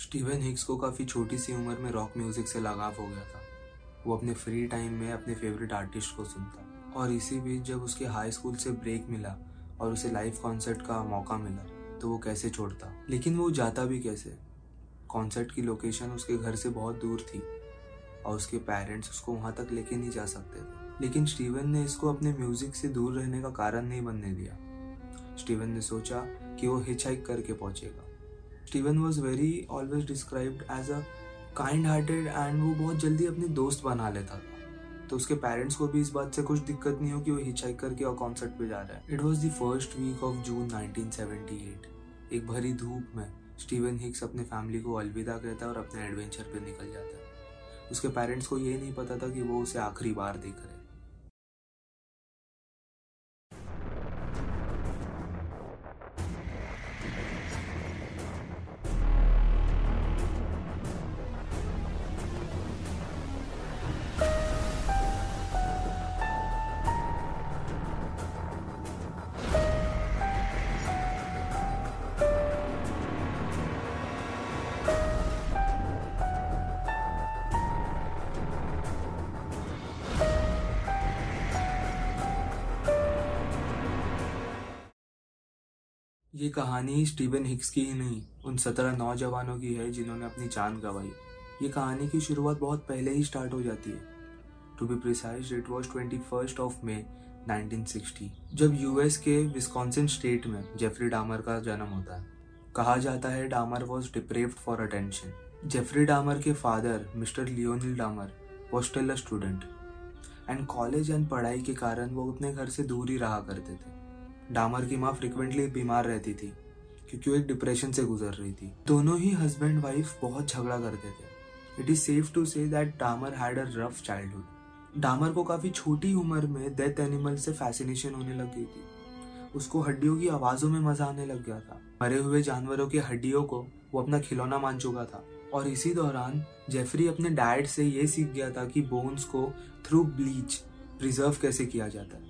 Steven Hicks को काफ़ी छोटी सी उम्र में रॉक म्यूज़िक से लगाव हो गया था। वो अपने फ्री टाइम में अपने फेवरेट आर्टिस्ट को सुनता। और इसी बीच जब उसके हाई स्कूल से ब्रेक मिला और उसे लाइव कॉन्सर्ट का मौका मिला तो वो कैसे छोड़ता? लेकिन वो जाता भी कैसे? कॉन्सर्ट की लोकेशन उसके घर से बहुत दूर थी और उसके पेरेंट्स उसको वहाँ तक लेके नहीं जा सकते थे। लेकिन स्टीवन ने इसको अपने म्यूज़िक से दूर रहने का कारण नहीं बनने दिया। स्टीवन ने सोचा कि वो हिच करके पहुंचेगा। Steven was very always described as a kind hearted and वो बहुत जल्दी अपने दोस्त बना लेता था। तो उसके पेरेंट्स को भी इस बात से कुछ दिक्कत नहीं हो कि वो हिच करके और कॉन्सर्ट पे जा रहा है। It was the first week of June 1978 एक भरी धूप में स्टीवन हिक्स अपने फैमिली को अलविदा कहता है और अपने एडवेंचर पे निकल जाता है। उसके पेरेंट्स को ये नहीं पता था कि वो उसे आखिरी बार देख रहे कहानी स्टीवन हिक्स की ही नहीं, उन सत्रह नौजवानों की है जिन्होंने अपनी जान गंवाई। ये कहानी की शुरुआत बहुत पहले ही स्टार्ट हो जाती है। To be precise it was twenty first of May 1960 जब यूएस के विस्कॉन्सिन स्टेट में जेफरी डामर का जन्म होता है। कहा जाता है Dahmer was deprived for attention Jeffrey Dahmer के father mister Lionel Dahmer was still a student and college and पढ़ाई के कारण वो अपने घर से दूर ही रहा करते थे। डामर की माँ फ्रिक्वेंटली बीमार रहती थी, क्योंकि वो एक डिप्रेशन से गुजर रही थी। दोनों ही हस्बैंड वाइफ बहुत झगड़ा करते थे। It is safe to say that Dahmer had a rough childhood Dahmer को काफ़ी छोटी उम्र में डेथ एनिमल से फैसिनेशन होने लग गई थी। उसको हड्डियों की आवाजों में मज़ा आने लग गया था। मरे हुए जानवरों की हड्डियों को वो अपना खिलौना मान चुका था। और इसी दौरान जेफरी अपने डैड से ये सीख गया था कि बोन्स को थ्रू ब्लीच प्रिजर्व कैसे किया जाता है।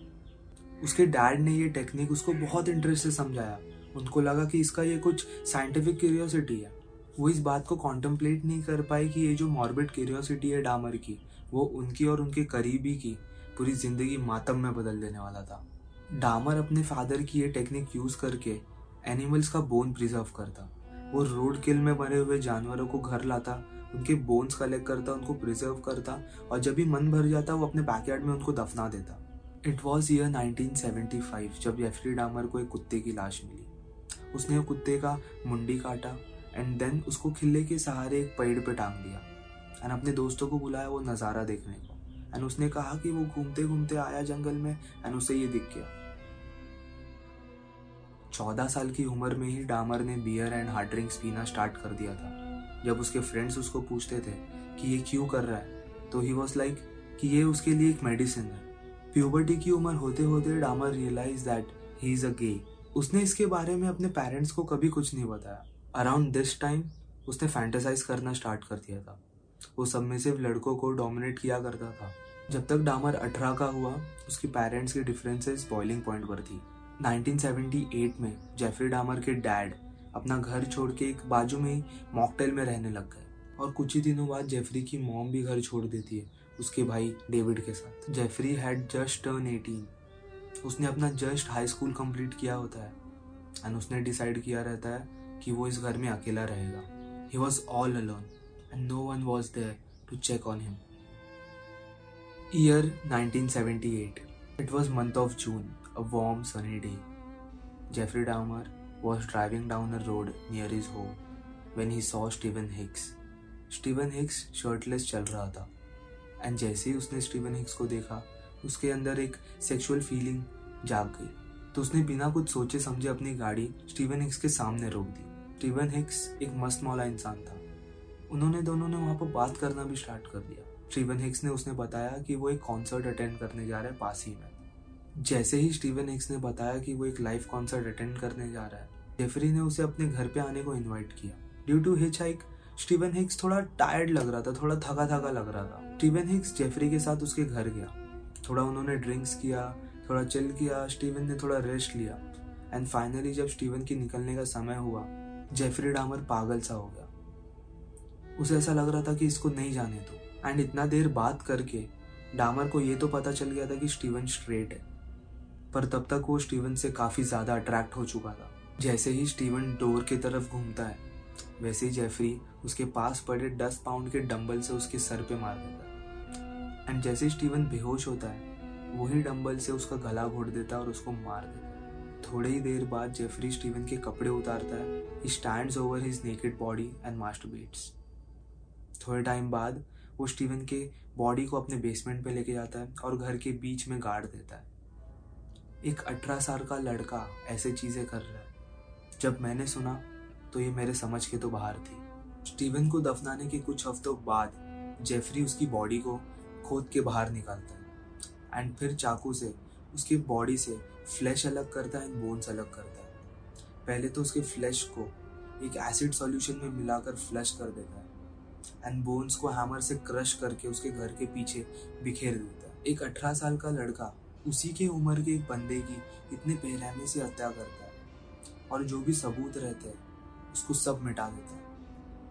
उसके डैड ने ये टेक्निक उसको बहुत इंटरेस्ट से समझाया। उनको लगा कि इसका ये कुछ साइंटिफिक क्यूरियोसिटी है। वो इस बात को कॉन्टम्पलेट नहीं कर पाई कि ये जो मॉर्बिड क्यूरियोसिटी है डामर की, वो उनकी और उनके करीबी की पूरी ज़िंदगी मातम में बदल देने वाला था। डामर अपने फादर की ये टेक्निक यूज़ करके एनिमल्स का बोन प्रिजर्व करता। वो रोड किल में मरे हुए जानवरों को घर लाता, उनके बोन्स कलेक्ट करता, उनको प्रिजर्व करता और जब भी मन भर जाता, वो अपने बैकयार्ड में उनको दफना देता। इट वॉज़ ईयर 1975 जब जेफरी डामर को एक कुत्ते की लाश मिली। उसने वो कुत्ते का मुंडी काटा एंड देन उसको खिल्ले के सहारे एक पेड़ पे टांग दिया एंड अपने दोस्तों को बुलाया वो नज़ारा देखने को। एंड उसने कहा कि वो घूमते घूमते आया जंगल में एंड उसे ये दिख गया। चौदह साल की उम्र में ही डामर ने बियर एंड हार्ड ड्रिंक्स पीना स्टार्ट कर दिया था। जब उसके फ्रेंड्स उसको पूछते थे कि ये क्यों कर रहा है तो ही वॉज़ लाइक कि ये उसके लिए एक मेडिसिन है। प्यूबर्टी की उम्र होते होते Dahmer realize that he is a gay उसने इसके बारे में अपने पेरेंट्स को कभी कुछ नहीं बताया. अराउंड दिस टाइम उसने फैंटेसाइज करना स्टार्ट कर दिया था. वो सब में सिर्फ़ लड़कों को डोमिनेट किया करता था. जब तक डामर अठारह का हुआ, उसके पेरेंट्स की डिफरेंसेस बॉइलिंग पॉइंट पर थी. 1978 में जेफरी डामर के डैड अपना घर छोड़ के एक बाजू में मॉकटेल में रहने लग गए. और कुछ ही दिनों बाद जेफरी की मॉम भी घर छोड़ देती है. उसके भाई डेविड के साथ। Jeffrey had just turn eighteen उसने अपना जस्ट हाई स्कूल कंप्लीट किया होता है। एंड उसने डिसाइड किया रहता है कि वो इस घर में अकेला रहेगा। He was all alone and no one was there to check on him year 1978 it was month of June a warm sunny day Jeffrey Dahmer was driving down a road near his home when he saw Steven Hicks Steven Hicks shirtless चल रहा था। And जैसे ही उसने Steven Hicks को देखा, उसके अंदर एक सेक्सुअल फीलिंग जाग गई। तो उसने बिना कुछ सोचे समझे अपनी गाड़ी स्टीवन हिक्स के सामने रोक दी। स्टीवन हिक्स एक मस्त मौला इंसान था। उन्होंने दोनों ने वहाँ पर बात करना भी स्टार्ट कर दिया। स्टीवन हिक्स ने उसने बताया कि वो एक कॉन्सर्ट अटेंड करने जा रहा है पास ही में। जैसे ही स्टीवन हिक्स ने बताया कि वो एक लाइव कॉन्सर्ट अटेंड करने जा रहा है जेफरी ने उसे अपने घर पे आने को इनवाइट किया। Due to hitch hike Steven Hicks थोड़ा टायर्ड लग रहा था, थोड़ा थका थका लग रहा था। स्टीवन हिक्स जेफरी के साथ उसके घर गया। थोड़ा उन्होंने ड्रिंक्स किया, थोड़ा चिल किया, स्टीवन ने थोड़ा रेस्ट लिया। एंड फाइनली जब स्टीवन की निकलने का समय हुआ, जेफरी डामर पागल सा हो गया। उसे ऐसा लग रहा था कि इसको नहीं जाने दो। एंड इतना देर बात करके, डामर को ये तो पता चल गया था कि स्टीवन स्ट्रेट है। पर तब तक वो स्टीवन से काफ़ी ज़्यादा अट्रैक्ट हो चुका था। जैसे ही स्टीवन डोर की तरफ़ घूमता है वैसे ही जेफरी उसके पास पड़े दस पाउंड के डंबल से उसके सर पे मार देता। एंड जैसे स्टीवन बेहोश होता है, वही डंबल से उसका गला घोट देता और उसको मार देता। थोड़ी ही देर बाद जेफरी स्टीवन के कपड़े उतारता है। He stand over his naked body and masturbates थोड़े टाइम बाद वो स्टीवन के बॉडी को अपने बेसमेंट पे लेके जाता है और घर के बीच में गाड़ देता है। एक अठारह साल का लड़का ऐसे चीज़ें कर रहा है। जब मैंने सुना तो ये मेरे समझ के तो बाहर थी। स्टीवन को दफनाने के कुछ हफ्तों बाद, जेफरी उसकी बॉडी को खोद के बाहर निकालता है। एंड फिर चाकू से, उसकी बॉडी से फ्लैश अलग करता है एंड बोन्स अलग करता है। पहले तो उसके फ्लैश को एक एसिड सॉल्यूशन में मिलाकर फ्लश कर देता है। एंड बोन्स को हैमर से क्रश करके उसके घर के पीछे बिखेर देता है। एक अठारह साल का लड़का उसी के उम्र के एक बंदे की इतने बेरहमी से हत्या करता है। और जो भी सबूत रहते हैं उसको सब मिटा देता है।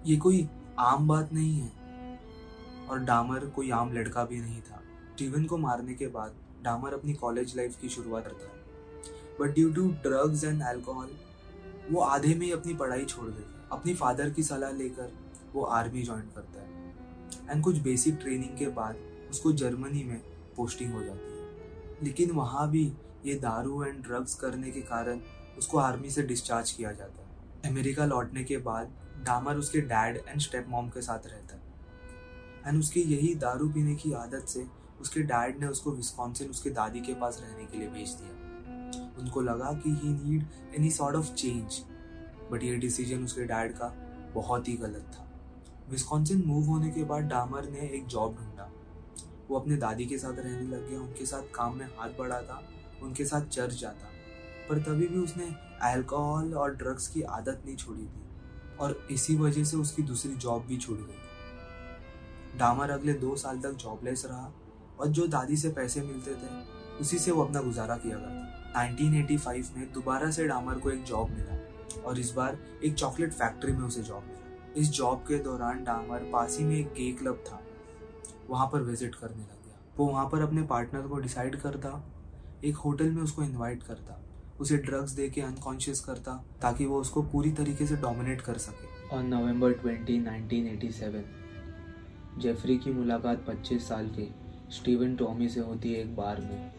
ये कोई आम बात नहीं है। और डामर कोई आम लड़का भी नहीं था। स्टीवन को मारने के बाद डामर अपनी कॉलेज लाइफ की शुरुआत करता है। But due to drugs and alcohol वो आधे में ही अपनी पढ़ाई छोड़ देता है। अपनी फादर की सलाह लेकर वो आर्मी ज्वाइन करता है। एंड कुछ बेसिक ट्रेनिंग के बाद उसको जर्मनी में पोस्टिंग हो जाती है। लेकिन वहाँ भी ये दारू एंड ड्रग्स करने के कारण उसको आर्मी से डिस्चार्ज किया जाता है। अमेरिका लौटने के बाद डामर उसके डैड एंड स्टेप मॉम के साथ रहता है। एंड उसकी यही दारू पीने की आदत से उसके डैड ने उसको विस्कॉन्सिन उसके दादी के पास रहने के लिए भेज दिया। उनको लगा कि he need any sort of change but ये डिसीज़न उसके डैड का बहुत ही गलत था। विस्कॉन्सिन मूव होने के बाद डामर ने एक जॉब ढूंढा। वो अपने दादी के साथ रहने लग गया, उनके साथ काम में हाथ बढ़ाता, उनके साथ चर्च जाता। पर तभी भी उसने अल्कोहल और ड्रग्स की आदत नहीं छोड़ी थी और इसी वजह से उसकी दूसरी जॉब भी छूट गई डामर अगले दो साल तक जॉबलेस रहा और जो दादी से पैसे मिलते थे, उसी से वो अपना गुजारा किया करता। 1985 में दोबारा से डामर को एक जॉब मिला और इस बार एक चॉकलेट फैक्ट्री में उसे जॉब मिला। इस जॉब के दौरान डामर पास में एक गे क्लब था। वहाँ पर विज़िट करने लग गया। वो वहाँ पर अपने पार्टनर को डिसाइड करता, एक होटल में उसको इनवाइट करता। उसे ड्रग्स दे के अनकॉन्शियस करता ताकि वो उसको पूरी तरीके से डोमिनेट कर सके। ऑन नवंबर 20, 1987 जेफरी की मुलाकात 25 साल के स्टीवन टॉमी से होती है एक बार में।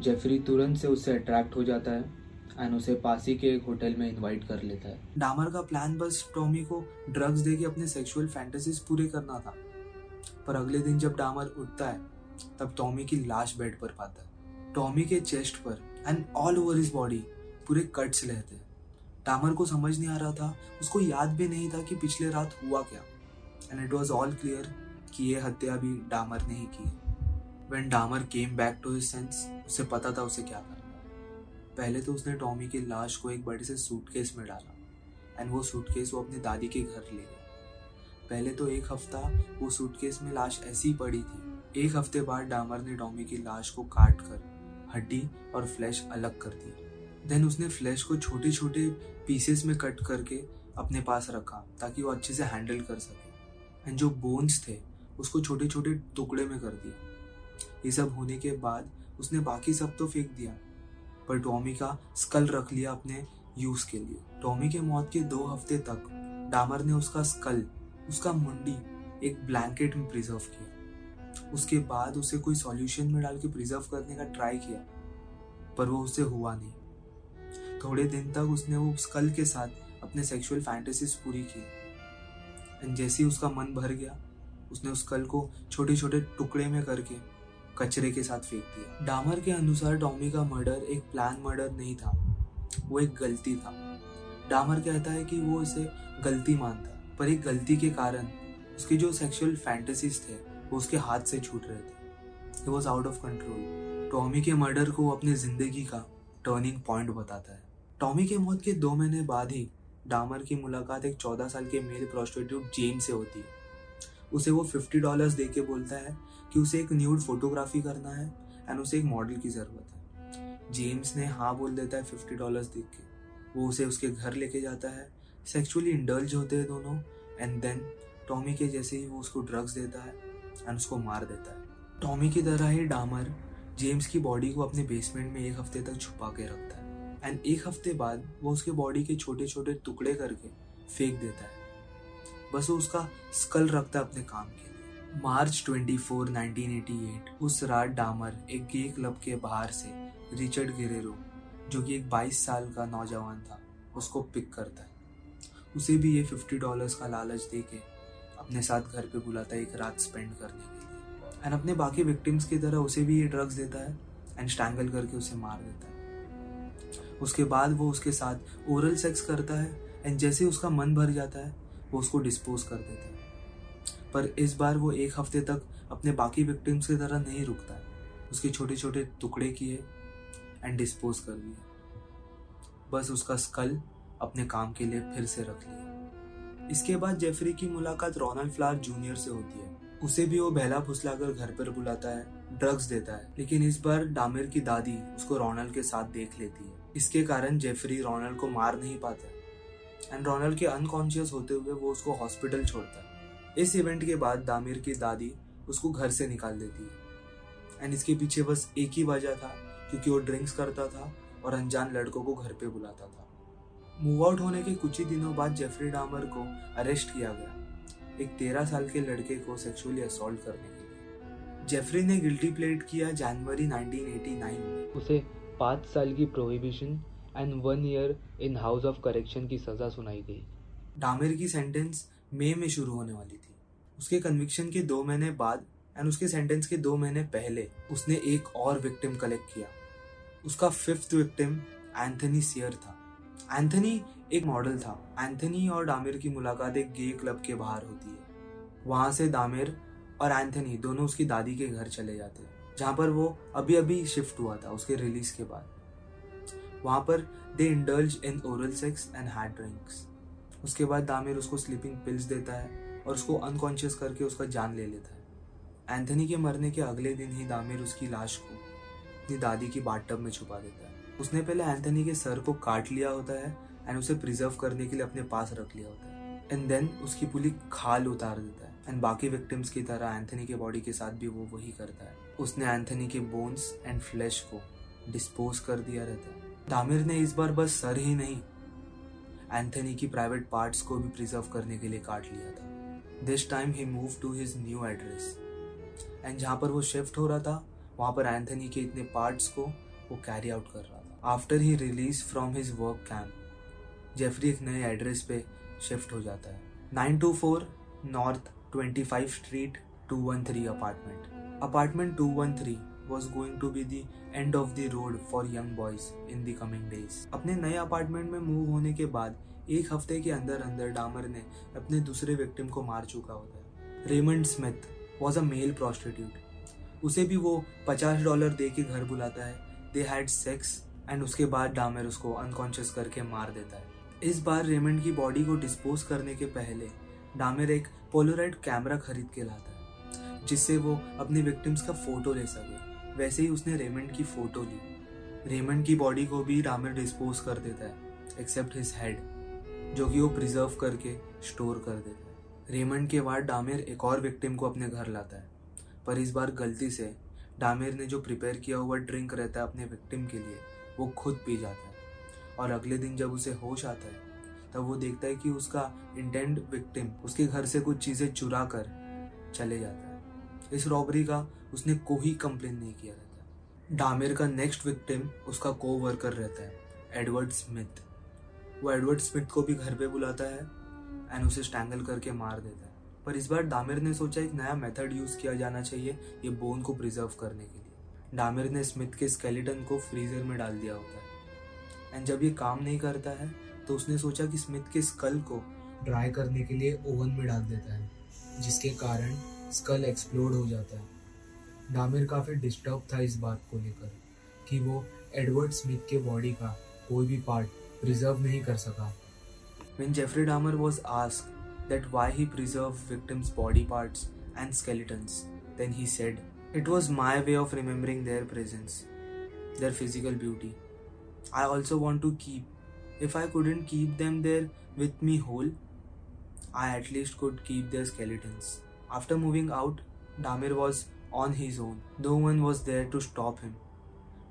जेफरी तुरंत से उससे अट्रैक्ट हो जाता है एंड उसे पासी के एक होटल में इनवाइट कर लेता है। डामर का प्लान बस टॉमी को ड्रग्स दे के अपने सेक्सुअल फैंटेसीज पूरे करना था। पर अगले दिन जब डामर उठता है तब टॉमी की लाश बेड पर पाता है। टॉमी के चेस्ट पर and all over his body पूरे कट्स रहते। टामर को समझ नहीं आ रहा था, उसको याद भी नहीं था कि पिछले रात हुआ क्या। And it was all clear कि ये हत्या भी डामर ने ही की। When Dahmer came back to his sense उसे पता था उसे क्या करना पहले तो उसने टॉमी की लाश को एक बड़े से सूटकेस में डाला। एंड वो सूटकेस वो अपनी दादी के घर ले गया। पहले तो एक हफ़्ता वो सूटकेस में लाश ऐसी पड़ी थी। एक हफ़्ते बाद डामर ने टॉमी की लाश को काट कर हड्डी और फ्लैश अलग कर दी। देन उसने फ्लैश को छोटे छोटे पीसेस में कट करके अपने पास रखा ताकि वो अच्छे से हैंडल कर सके। एंड जो बोन्स थे, उसको छोटे छोटे टुकड़े में कर दिया। ये सब होने के बाद उसने बाकी सब तो फेंक दिया, पर टॉमी का स्कल रख लिया अपने यूज़ के लिए। टॉमी के मौत के दो हफ़्ते तक डामर ने उसका स्कल उसका मुंडी एक ब्लैंकेट में प्रिजर्व किया। उसके बाद उसे कोई सॉल्यूशन में डाल के प्रिजर्व करने का ट्राई किया, पर वो उसे हुआ नहीं। थोड़े दिन तक उसने वो स्कल के साथ अपने सेक्सुअल फैंटेसीज पूरी की। एंड जैसे ही उसका मन भर गया, उसने उस कल को छोटे छोटे टुकड़े में करके कचरे के साथ फेंक दिया। डामर के अनुसार टॉमी का मर्डर एक प्लान मर्डर नहीं था, वो एक गलती था। डामर कहता है कि वो इसे गलती मानता, पर एक गलती के कारण उसके जो सेक्सुअल फैंटेसीज थे वो उसके हाथ से छूट रहे थे। He was out of control Tommy के मर्डर को अपनी ज़िंदगी का टर्निंग पॉइंट बताता है। टॉमी के मौत के दो महीने बाद ही डामर की मुलाकात एक चौदह साल के मेल प्रोस्टिट्यूट जेम्स से होती है। उसे वो फिफ्टी डॉलर्स दे के बोलता है कि उसे एक न्यूड फोटोग्राफी करना है एंड उसे एक मॉडल की ज़रूरत है। जेम्स ने हाँ बोल देता है फिफ्टी डॉलर्स देख के वो उसे उसके घर लेके जाता है। सेक्चुअली इंडल्ज होते हैं दोनों एंड देन टॉमी के जैसे ही वो उसको ड्रग्स देता है। एंड उसको मार देता है। टॉमी की तरह ही डामर जेम्स की बॉडी को अपने बेसमेंट में एक हफ़्ते तक छुपा के रखता है। एंड एक हफ़्ते बाद वो उसके बॉडी के छोटे छोटे टुकड़े करके फेंक देता है। बस वो उसका स्कल रखता है अपने काम के लिए। मार्च 24, 1988 उस रात डामर एक गे क्लब के बाहर से रिचर्ड गिरेरो जो कि एक 22 साल का नौजवान था उसको पिक करता है। उसे भी ये 50 डॉलर्स का लालच दे के अपने साथ घर पे बुलाता है एक रात स्पेंड करने के लिए। एंड अपने बाकी विक्टिम्स की तरह उसे भी ये ड्रग्स देता है एंड स्टैंगल करके उसे मार देता है। उसके बाद वो उसके साथ ओरल सेक्स करता है एंड जैसे उसका मन भर जाता है, वो उसको डिस्पोज कर देता है। पर इस बार वो एक हफ़्ते तक अपने बाकी विक्टिम्स की तरह नहीं रुकता। है उसके छोटे छोटे टुकड़े किए एंड डिस्पोज कर दिए। बस उसका स्कल अपने काम के लिए फिर से रख लिया। इसके बाद जेफरी की मुलाकात रोनाल्ड फ्लार जूनियर से होती है। उसे भी वो बहला फुसलाकर घर पर बुलाता है, ड्रग्स देता है। लेकिन इस बार डामिर की दादी उसको रोनाल्ड के साथ देख लेती है। इसके कारण जेफरी रोनाल्ड को मार नहीं पाता एंड रोनाल्ड के अनकॉन्शियस होते हुए वो उसको हॉस्पिटल छोड़ता है। इस इवेंट के बाद दामिर की दादी उसको घर से निकाल देती है। एंड इसके पीछे बस एक ही वजह था, क्योंकि वो ड्रिंक्स करता था और अनजान लड़कों को घर पे बुलाता था। मूव आउट होने के कुछ ही दिनों बाद जेफरी डामर को अरेस्ट किया गया एक तेरह साल के लड़के को सेक्सुअली असोल्ट करने के लिए। जेफरी ने गिल्टी प्लेट किया जनवरी 1989 में। उसे पाँच साल की prohibition and one year in house of correction की सजा सुनाई गई। डामिर की सेंटेंस मई में शुरू होने वाली थी। उसके कन्विक्शन के दो महीने बाद एंड उसके सेंटेंस के दो महीने पहले उसने एक और विक्टिम कलेक्ट किया। उसका फिफ्थ विक्टिम एंथनी सियर था। एंथनी एक मॉडल था। एंथनी और डामिर की मुलाकात एक गे क्लब के बाहर होती है। वहाँ से दामिर और एंथनी दोनों उसकी दादी के घर चले जाते हैं, जहाँ पर वो अभी अभी शिफ्ट हुआ था, उसके रिलीज़ के बाद। वहाँ पर they indulge in oral sex and had drinks उसके बाद दामिर उसको स्लीपिंग पिल्स देता है और उसको अनकॉन्शियस करके उसका जान ले लेता है। एंथनी के मरने के अगले दिन ही दामिर उसकी लाश को अपनी दादी की बाटब में छुपा देता है। उसने पहले एंथनी के सर को काट लिया होता है एंड उसे प्रिजर्व करने के लिए अपने पास रख लिया होता है। एंड देन उसकी पूरी खाल उतार देता है। एंड बाकी विक्टिम्स की तरह एंथनी के बॉडी के साथ भी वो वही करता है। उसने एंथनी के बोन्स एंड फ्लैश को डिस्पोज कर दिया रहता है। दामिर ने इस बार बस सर ही नहीं, एंथनी की प्राइवेट पार्ट्स को भी प्रिजर्व करने के लिए काट लिया था। This time he move to his new address and जहाँ पर वो शिफ्ट हो रहा था, वहाँ पर एंथनी के इतने पार्ट्स को वो कैरी आउट कर रहा after he release from his work camp Jeffrey एक नए एड्रेस पे शिफ्ट हो जाता है। Nine two four North twenty five street two one three apartment apartment two one three was going to be the end of the road for young boys in the coming days. अपने नए apartment में move होने के बाद, एक हफ़्ते के अंदर अंदर डामर ने अपने दूसरे विक्टिम को मार चुका होता है। Raymond Smith was a male prostitute उसे भी वो पचास डॉलर दे के घर बुलाता है। दे हैड सेक्स एंड उसके बाद डामर उसको अनकॉन्शियस करके मार देता है। इस बार रेमंड की बॉडी को डिस्पोज करने के पहले डामर एक पोलोराइड कैमरा खरीद के लाता है, जिससे वो अपने विक्टिम्स का फ़ोटो ले सके। वैसे ही उसने रेमंड की फ़ोटो ली। रेमंड की बॉडी को भी डामिर डिस्पोज कर देता है एक्सेप्ट हिज हेड जो कि वो प्रिजर्व करके स्टोर कर देता है। रेमंड के बाद डामिर एक और विक्टिम को अपने घर लाता है, पर इस बार गलती से डामिर ने जो प्रिपेयर किया हुआ ड्रिंक रहता है अपने विक्टिम के लिए वो खुद पी जाता है। और अगले दिन जब उसे होश आता है, तब वो देखता है कि उसका इंटेंड विक्टिम उसके घर से कुछ चीज़ें चुरा कर चले जाता है। इस रॉबरी का उसने कोई कंप्लेन नहीं किया रहता। डामिर का नेक्स्ट विक्टिम उसका को वर्कर रहता है एडवर्ड स्मिथ वो एडवर्ड स्मिथ को भी घर पे बुलाता है एंड उसे स्टैंगल करके मार देता है। पर इस बार डामिर ने सोचा एक नया मेथड यूज़ किया जाना चाहिए, ये बोन को प्रिजर्व करने के लिए। डामिर ने स्मिथ के स्केलेटन को फ्रीजर में डाल दिया होता है। एंड जब ये काम नहीं करता है तो उसने सोचा कि स्मिथ के स्कल को ड्राई करने के लिए ओवन में डाल देता है जिसके कारण स्कल एक्सप्लोड हो जाता है। डामिर काफ़ी डिस्टर्ब था इस बात को लेकर कि वो एडवर्ड स्मिथ के बॉडी का कोई भी पार्ट प्रिजर्व नहीं कर सका। When Jeffrey Dahmer was asked that why he preserved victims' body parts and skeletons, then he said, It was my way of remembering their presence, their physical beauty. I also want to keep. If I couldn't keep them there with me whole, I at least could keep their skeletons. After moving out, Damir was on his own. No one was there to stop him.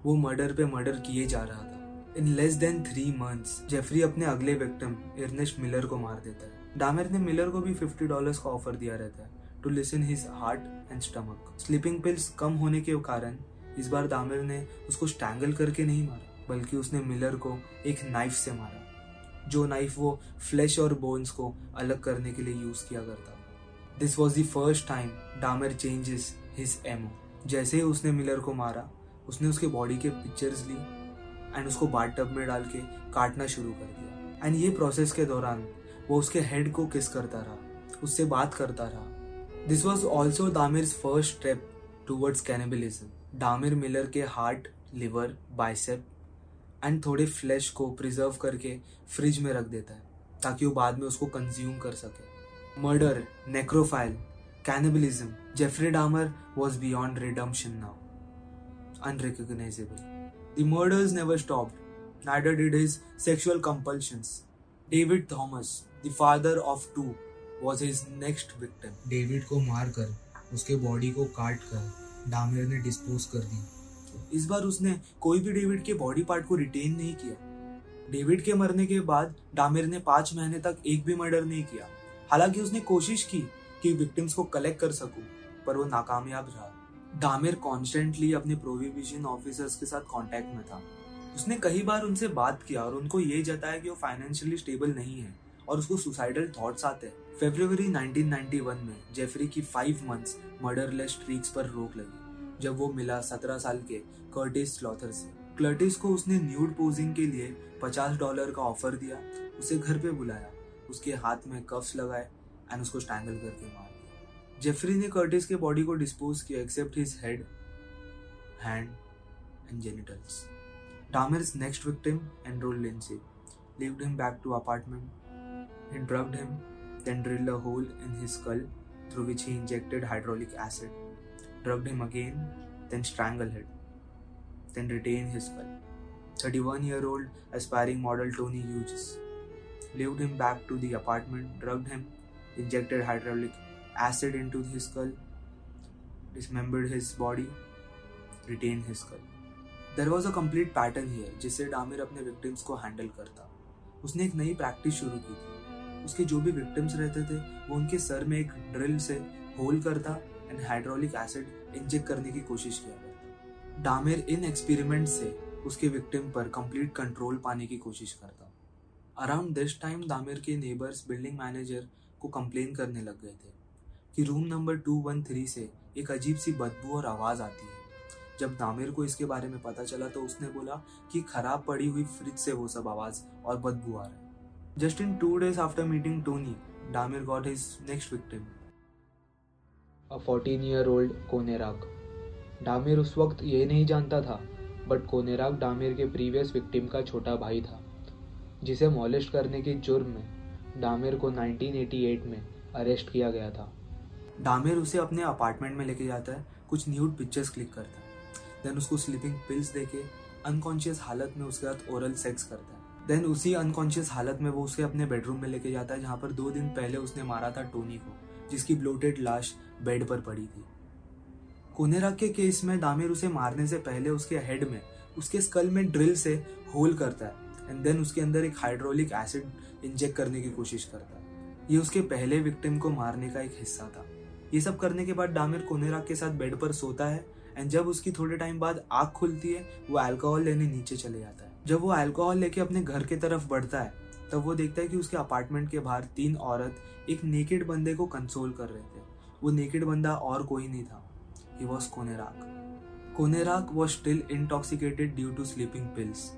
वो murder पे murder किए जा रहा था in less than three months Jeffrey अपने अगले victim इर्नेस्ट Miller को मार देता है डामिर ने मिलर को भी फिफ्टी डॉलर्स का ऑफ़र दिया रहता है to listen his heart and stomach sleeping pills कम होने के कारण इस बार दामिर ने उसको स्टैंगल करके नहीं मारा, बल्कि उसने मिलर को एक नाइफ से मारा, जो नाइफ वो फ्लैश और बोन्स को अलग करने के लिए यूज़ किया करता this was the first time Dahmer changes his M O जैसे ही उसने मिलर को मारा, उसने उसके बॉडी के पिक्चर्स ली एंड उसको बाट टब में डाल के काटना शुरू कर दिया। एंड ये प्रोसेस के दौरान वो उसके हेड को किस करता रहा, उससे बात करता रहा this was also Dahmer first step towards cannibalism Dahmer Miller के हार्ट लिवर बाइसेप एंड थोड़े फ्लैश को प्रिजर्व करके फ्रिज में रख देता है ताकि वो बाद में उसको कंज्यूम कर सके murder necrophile cannibalism Jeffrey Dahmer was beyond redemption now unrecognizable. The murders never stopped, neither did his sexual compulsions. David Thomas, the father of two, was his next victim. David को मारकर, उसके body को काट कर Damir ने dispose कर दी। इस बार उसने कोई भी डेविड के बॉडी पार्ट को रिटेन नहीं किया। डेविड के मरने के बाद डामिर ने पाँच महीने तक एक भी मर्डर नहीं किया। हालाँकि उसने कोशिश की कि विक्टिम्स को कलेक्ट कर सकूँ, पर वो नाकामयाब रहा। डामिर कॉन्स्टेंटली अपने प्रोविज़न ऑफिसर्स के साथ कांटेक्ट में था। उसने कई बार उनसे बात किया और उनको ये जताया कि वो फाइनेंशियली स्टेबल नहीं है। और उसको सुसाइडल थॉट्स आते हैं। फेब्रुवरी 1991 में जेफरी की फाइव मंथ्स मर्डरलेस स्ट्रीक्स पर रोक लगी, जब वो मिला सत्रह साल के कर्टिस स्लॉथर से। क्लर्टिस को उसने न्यूड पोजिंग के लिए पचास डॉलर का ऑफ़र दिया, उसे घर पे बुलाया, उसके हाथ में कफ्स लगाए एंड उसको स्टैंगल करके मार दिया। जेफरी ने कर्टिस के बॉडी को डिस्पोज किया except his head hand and genitals Dahmer's next victim Andrew Lindsey lived him back to apartment. He drugged him, then drilled a hole in his skull through which he injected hydraulic acid. drugged him again, then strangled him, then retained his skull. 31 year old aspiring model Tony Hughes lived him back to the apartment, drugged him, injected hydraulic acid into his skull, dismembered his body, retained his skull. There was a complete pattern here जिससे Dahmer अपने victims को handle करता उसने एक नई practice शुरू की थी उसके जो भी विक्टिम्स रहते थे, वो उनके सर में एक ड्रिल से होल करता एंड हाइड्रोलिक एसिड इंजेक्ट करने की कोशिश किया करता डामिर इन एक्सपेरिमेंट से उसके विक्टिम पर कंप्लीट कंट्रोल पाने की कोशिश करता। अराउंड दिस टाइम दामिर के नेबर्स बिल्डिंग मैनेजर को कंप्लेन करने लग गए थे कि room number two one three से एक अजीब सी बदबू और आवाज़ आती है। जब दामिर को इसके बारे में पता चला तो उसने बोला कि खराब पड़ी हुई फ्रिज से वो सब आवाज़ और बदबू आ रहा है। Just in two days after meeting Tony Dahmer got his next victim a fourteen year old Konerak Dahmer उस वक्त ये नहीं जानता था बट कोनेराक डामिर के प्रीवियस विक्टिम का छोटा भाई था जिसे मॉलिश करने के जुर्म में डामिर को 1988 में अरेस्ट किया गया था। डामिर उसे अपने अपार्टमेंट में लेके जाता है कुछ न्यूड पिक्चर्स क्लिक करता है। देन उसको स्लीपिंग पिल्स देके अनकॉन्शियस हालत में उसके साथ ओरल सेक्स करता है। देन उसी अनकॉन्शियस हालत में वो उसे अपने बेडरूम में लेके जाता है, जहाँ पर दो दिन पहले उसने मारा था टोनी को, जिसकी ब्लोटेड लाश बेड पर पड़ी थी। कोनेरा के केस में दामिर उसे मारने से पहले उसके हेड में, उसके स्कल में ड्रिल से होल करता है एंड देन उसके अंदर एक हाइड्रोलिक एसिड इंजेक्ट करने की कोशिश करता है। ये उसके पहले विक्टिम को मारने का एक हिस्सा था। ये सब करने के बाद डामिर कोनेरा के साथ बेड पर सोता है एंड जब उसकी थोड़े टाइम बाद आग खुलती है, वो अल्कोहल लेने नीचे चले जाता है। जब वो अल्कोहल लेके अपने घर की तरफ़ बढ़ता है, तब वो देखता है कि उसके अपार्टमेंट के बाहर तीन औरत एक नेकेड बंदे को कंसोल कर रहे थे। वो नेकेड बंदा और कोई नहीं था। He was Konerak Konerak was still intoxicated due to sleeping pills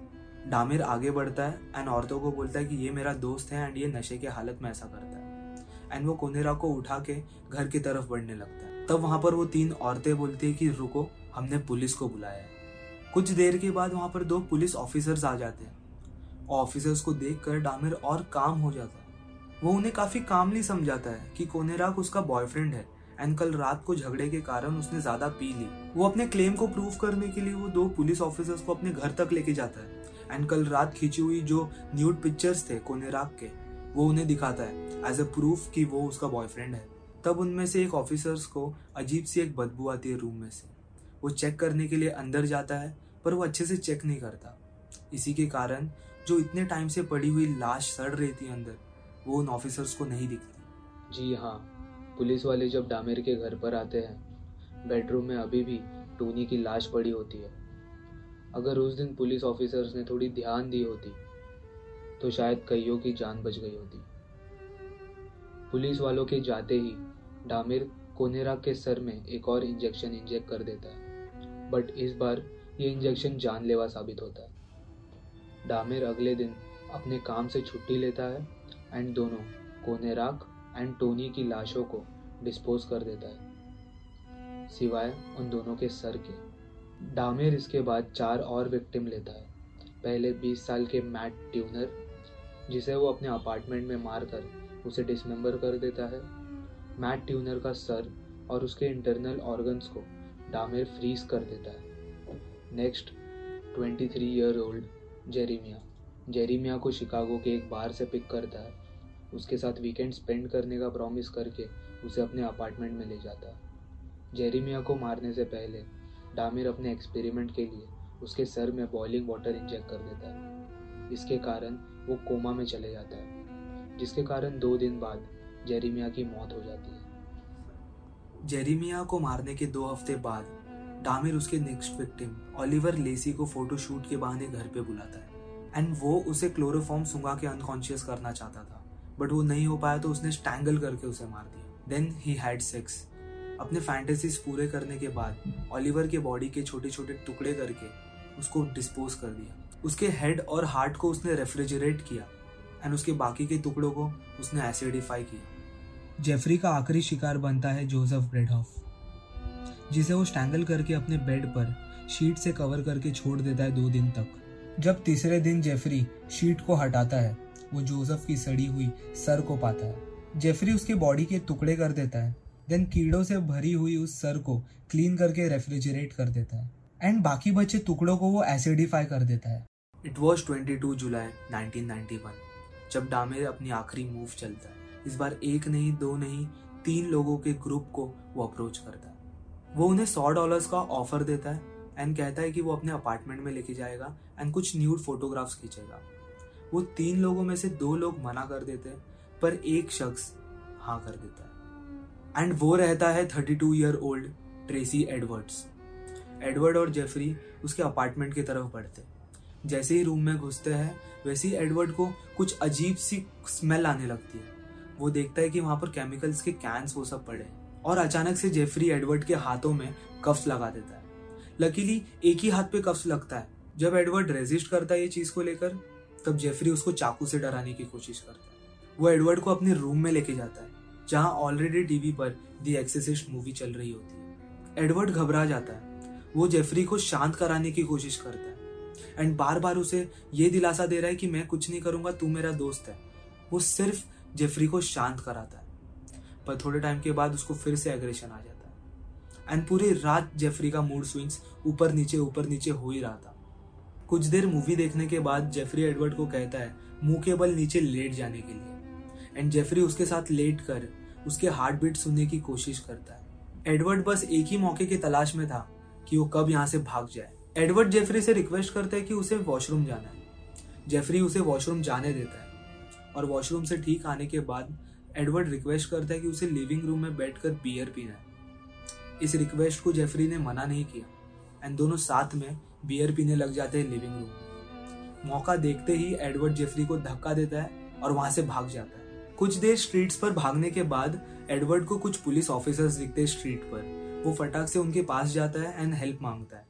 Dahmer आगे बढ़ता है एंड औरतों को बोलता है कि ये मेरा दोस्त है एंड ये नशे के हालत में ऐसा करता है। एंड वो कोनेरा को उठा के घर की तरफ़ बढ़ने लगता है। तब वहाँ पर वो तीन औरतें बोलती है कि रुको, हमने पुलिस को बुलाया है। कुछ देर के बाद वहाँ पर दो पुलिस ऑफिसर्स आ जाते हैं। ऑफिसर्स को देख कर डामिर और काम हो जाता है। वो उन्हें काफ़ी कामली समझाता है कि कोनेराक उसका बॉयफ्रेंड है एंड कल रात को झगड़े के कारण उसने ज़्यादा पी ली। वो अपने क्लेम को प्रूव करने के लिए वो दो पुलिस ऑफिसर्स को अपने घर तक लेके जाता है। एंड कल रात खींची हुई जो न्यूड पिक्चर्स थे कोनेराक के, वो उन्हें दिखाता है एज अ प्रूफ कि वो उसका बॉयफ्रेंड है। तब उनमें से एक ऑफिसर्स को अजीब सी एक बदबू आती है रूम में से। वो चेक करने के लिए अंदर जाता है पर वो अच्छे से चेक नहीं करता। इसी के कारण जो इतने टाइम से पड़ी हुई लाश सड़ रही थी अंदर, वो उन ऑफिसर्स को नहीं दिखती। जी हाँ पुलिस वाले जब डामिर के घर पर आते हैं बेडरूम में अभी भी टोनी की लाश पड़ी होती है। अगर उस दिन पुलिस ऑफिसर्स ने थोड़ी ध्यान दी होती तो शायद कईयों की जान बच गई होती। पुलिस वालों के जाते ही डामिर कोनेरा के सर में एक और इंजेक्शन इंजेक्ट कर देता है। बट इस बार ये इंजेक्शन जानलेवा साबित होता है। डामिर अगले दिन अपने काम से छुट्टी लेता है एंड दोनों कोनेराक एंड टोनी की लाशों को डिस्पोज कर देता है। सिवाय उन दोनों के सर के। डामिर इसके बाद चार और विक्टिम लेता है। पहले 20 साल के मैट ट्यूनर, जिसे वो अपने अपार्टमेंट में मार कर उसे डिसमेंबर कर देता है। मैट ट्यूनर का सर और उसके इंटरनल ऑर्गन्स को डामिर फ्रीज कर देता है। Next 23 year old Jeremiah Jeremiah को शिकागो के एक बार से पिक करता है। उसके साथ वीकेंड स्पेंड करने का प्रॉमिस करके उसे अपने अपार्टमेंट में ले जाता है। जेरीमिया को मारने से पहले डामिर अपने एक्सपेरिमेंट के लिए उसके सर में बॉइलिंग वाटर इंजेक्ट कर देता है। इसके कारण वो कोमा में चले जाता है, जिसके कारण दो दिन बाद जेरीमिया की मौत हो जाती है। जेरीमिया को मारने के दो हफ़्ते बाद डामिर उसके नेक्स्ट विक्टिम ओलिवर लेसी को फोटोशूट के बहाने घर पे बुलाता है। एंड वो उसे क्लोरोफॉर्म सुंगा के अनकॉन्शियस करना चाहता था। बट वो नहीं हो पाया तो उसने स्टैंगल करके उसे मार दिया। देन ही हैड सेक्स अपने फैंटेसीज पूरे करने के बाद ओलिवर के बॉडी के छोटे छोटे टुकड़े करके उसको डिस्पोज कर दिया। उसके हेड और हार्ट को उसने रेफ्रिजरेट किया। एंड उसके बाकी के टुकड़ों को उसने एसिडिफाई किया। जेफरी का आखिरी शिकार बनता है जोसेफ ब्रेडहॉफ जिसे वो स्टैंगल करके अपने बेड पर शीट से कवर करके छोड़ देता है दो दिन तक। जब तीसरे दिन जेफरी शीट को हटाता है, वो जोसेफ की सड़ी हुई सर को पाता है। जेफरी उसके बॉडी के टुकड़े कर देता है देन कीड़ों से भरी हुई उस सर को क्लीन करके रेफ्रिजरेट कर देता है। एंड बाकी बचे टुकड़ों को वो एसिडिफाई कर देता है। इट वॉज़ 22 जुलाई 1991 जब डामिर अपनी आखिरी मूव चलता है। इस बार एक नहीं, दो नहीं, तीन लोगों के ग्रुप को वो अप्रोच करता है। वो उन्हें सौ डॉलर्स का ऑफ़र देता है एंड कहता है कि वो अपने अपार्टमेंट में लेके जाएगा एंड कुछ न्यूड फोटोग्राफ्स खींचेगा। वो तीन लोगों में से दो लोग मना कर देते हैं, पर एक शख्स हाँ कर देता है। एंड वो रहता है thirty two year old Tracy Edwards Edward और जेफरी उसके अपार्टमेंट की तरफ़ बढ़ते जैसे ही रूम में घुसते हैं, वैसे ही एडवर्ड को कुछ अजीब सी स्मेल आने लगती है। वो देखता है कि वहाँ पर केमिकल्स के कैंस वो सब पड़े हैं। और अचानक से जेफरी एडवर्ड के हाथों में कफ्स लगा देता है। लकीली एक ही हाथ पे कफ्स लगता है। जब एडवर्ड रेजिस्ट करता है ये चीज़ को लेकर, तब जेफरी उसको चाकू से डराने की कोशिश करता है। वो एडवर्ड को अपने रूम में लेके जाता है, जहाँ ऑलरेडी टीवी पर दी एक्सेसिस्ट मूवी चल रही होती है। एडवर्ड घबरा जाता है। वो जेफरी को शांत कराने की कोशिश करता है। एंड बार बार उसे ये दिलासा दे रहा है कि मैं कुछ नहीं करूँगा, तू मेरा दोस्त है। वो सिर्फ़ जेफरी को शांत कराता है। पर थोड़े टाइम के बाद उसको फिर से एग्रेशन आ जाता है। एंड पूरी रात जेफरी का मूड स्विंग्स ऊपर नीचे ऊपर नीचे हो ही रहा था। कुछ देर मूवी देखने के बाद जेफरी एडवर्ड को कहता है, मुँह के बल नीचे लेट जाने के लिए। एंड जेफरी उसके साथ लेट कर उसके हार्ट बीट सुनने की कोशिश करता है। एडवर्ड बस एक ही मौके की तलाश में था कि वो कब यहाँ से भाग जाए। एडवर्ड जेफरी से रिक्वेस्ट करता है कि उसे वॉशरूम जाना है। जेफरी उसे वॉशरूम जाने देता है। और वॉशरूम से ठीक आने के बाद एडवर्ड रिक्वेस्ट करता है कि उसे लिविंग रूम में बैठकर बियर पीना है। इस रिक्वेस्ट को जेफरी ने मना नहीं किया एंड दोनों साथ में बियर पीने लग जाते हैं लिविंग रूम मौका देखते ही एडवर्ड जेफरी को धक्का देता है और वहाँ से भाग जाता है। कुछ देर स्ट्रीट्स पर भागने के बाद एडवर्ड को कुछ पुलिस ऑफिसर्स दिखते हैं स्ट्रीट पर। वो फटाक से उनके पास जाता है एंड हेल्प माँगता है।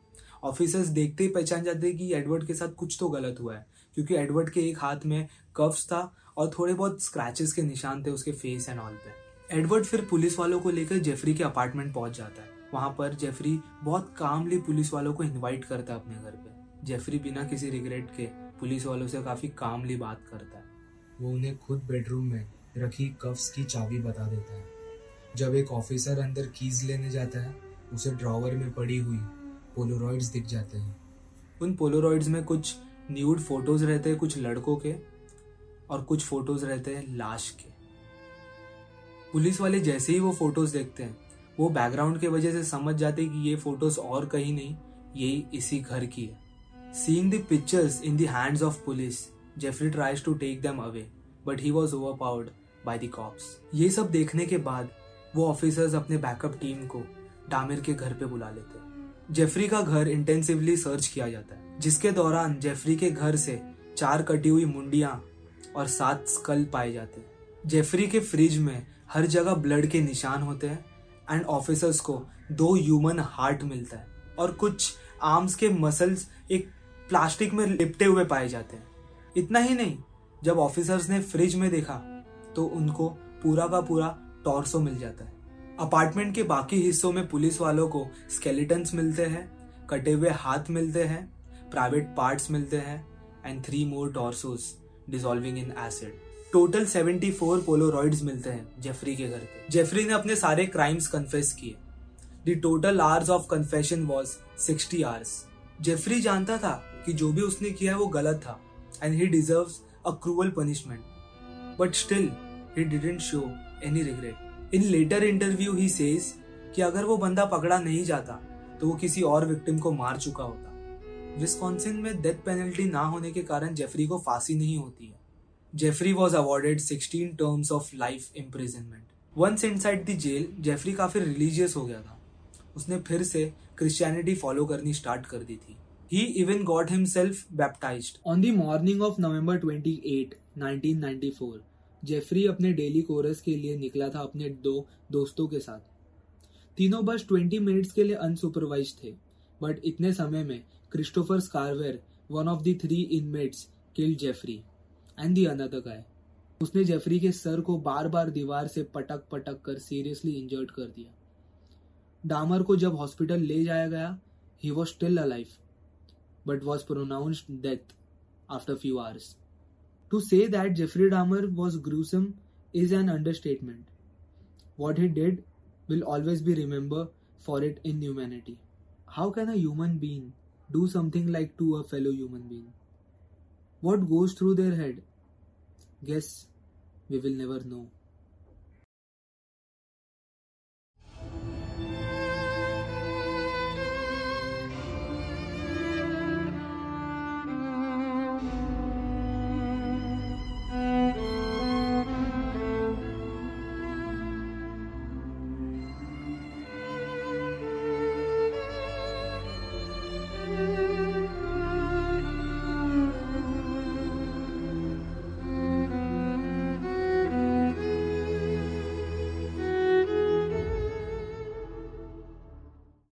ऑफिसर्स देखते ही पहचान जाते हैं कि एडवर्ड के साथ कुछ तो गलत हुआ है, क्योंकि एडवर्ड के एक हाथ में कफ्स था और थोड़े बहुत स्क्रैचेस के निशान थे उसके फेस एंड ऑल पे। एडवर्ड फिर पुलिस वालों को लेकर जेफरी के अपार्टमेंट पहुँच जाता है। वहाँ पर जेफरी बहुत कामली पुलिस वालों को इनवाइट करता है अपने घर पे। जेफरी बिना किसी रिग्रेट के पुलिस वालों से काफ़ी कामली बात करता है। वो उन्हें खुद बेडरूम में रखी कफ्स की चाबी बता देता है। जब एक ऑफिसर अंदर कीज लेने जाता है, उसे ड्रॉवर में पड़ी हुई पोलोरॉइड्स दिख जाते हैं। उन पोलोरॉइड्स में कुछ न्यूड फ़ोटोज़ रहते हैं कुछ लड़कों के। और कुछ फ़ोटोज़ रहते हैं लाश के। पुलिस वाले जैसे ही वो फ़ोटोज़ देखते हैं, वो बैकग्राउंड के वजह से समझ जाते हैं कि ये फ़ोटोज़ और कहीं नहीं यही इसी घर की है। Seeing the pictures in the hands of police Jeffrey tries to take them away but he was overpowered by the cops ये सब देखने के बाद, वो ऑफिसर्स अपने बैकअप टीम को डामिर के घर पे बुला लेते हैं। जेफरी का घर इंटेंसिवली सर्च किया जाता है, जिसके दौरान जेफरी के घर से चार कटी हुई मुंडिया और सात स्कल पाए जाते हैं। जेफरी के फ्रिज में हर जगह ब्लड के निशान होते हैं एंड ऑफिसर्स को दो ह्यूमन हार्ट मिलता है और कुछ आर्म्स के मसल्स एक प्लास्टिक में लिपटे हुए पाए जाते हैं। इतना ही नहीं, जब ऑफिसर्स ने फ्रिज में देखा तो उनको पूरा का पूरा टॉर्सो मिल जाता है। अपार्टमेंट के बाकी हिस्सों में पुलिस वालों को स्केलेटन्स मिलते हैं, कटे हुए हाथ मिलते हैं प्राइवेट पार्ट्स मिलते हैं and three more torsos dissolving in acid total 74 Polaroids मिलते हैं जेफरी के घर पे। जेफरी ने अपने सारे क्राइम्स कन्फेस किए। The total hours of confession was 60 hours Jeffrey जानता था कि जो भी उसने किया है वो गलत था and he deserves a cruel punishment but still he didn't show any regret in later interview he says कि अगर वो बंदा पकड़ा नहीं जाता तो वो किसी और विक्टिम को मार चुका होता। विस्कॉन्सिन में डेथ पेनल्टी ना होने के कारण जेफरी को फांसी नहीं होती है। Jeffrey was awarded 16 terms of life imprisonment once inside the jail Jeffrey काफ़ी रिलीजियस हो गया था। उसने फिर से क्रिश्चियनिटी फॉलो करनी स्टार्ट कर दी थी। He even got himself baptized on the morning of November 28 1994 Jeffrey अपने डेली कोरस के लिए निकला था अपने दो दोस्तों के साथ। तीनों बस 20 मिनट्स के लिए अनसुपरवाइज थे बट इतने समय में Christopher Scarver one of the three inmates kill Jeffrey and the another guy उसने जेफरी के सर को बार बार दीवार से पटक पटक कर सीरियसली इंजर्ड कर दिया। डामर को जब हॉस्पिटल ले जाया गया he was still alive but was pronounced death after few hours to say that Jeffrey Dahmer was gruesome is an understatement what he did will always be remembered for it in humanity. How can a human being do something like to a fellow human being? What goes through their head? Guess we will never know.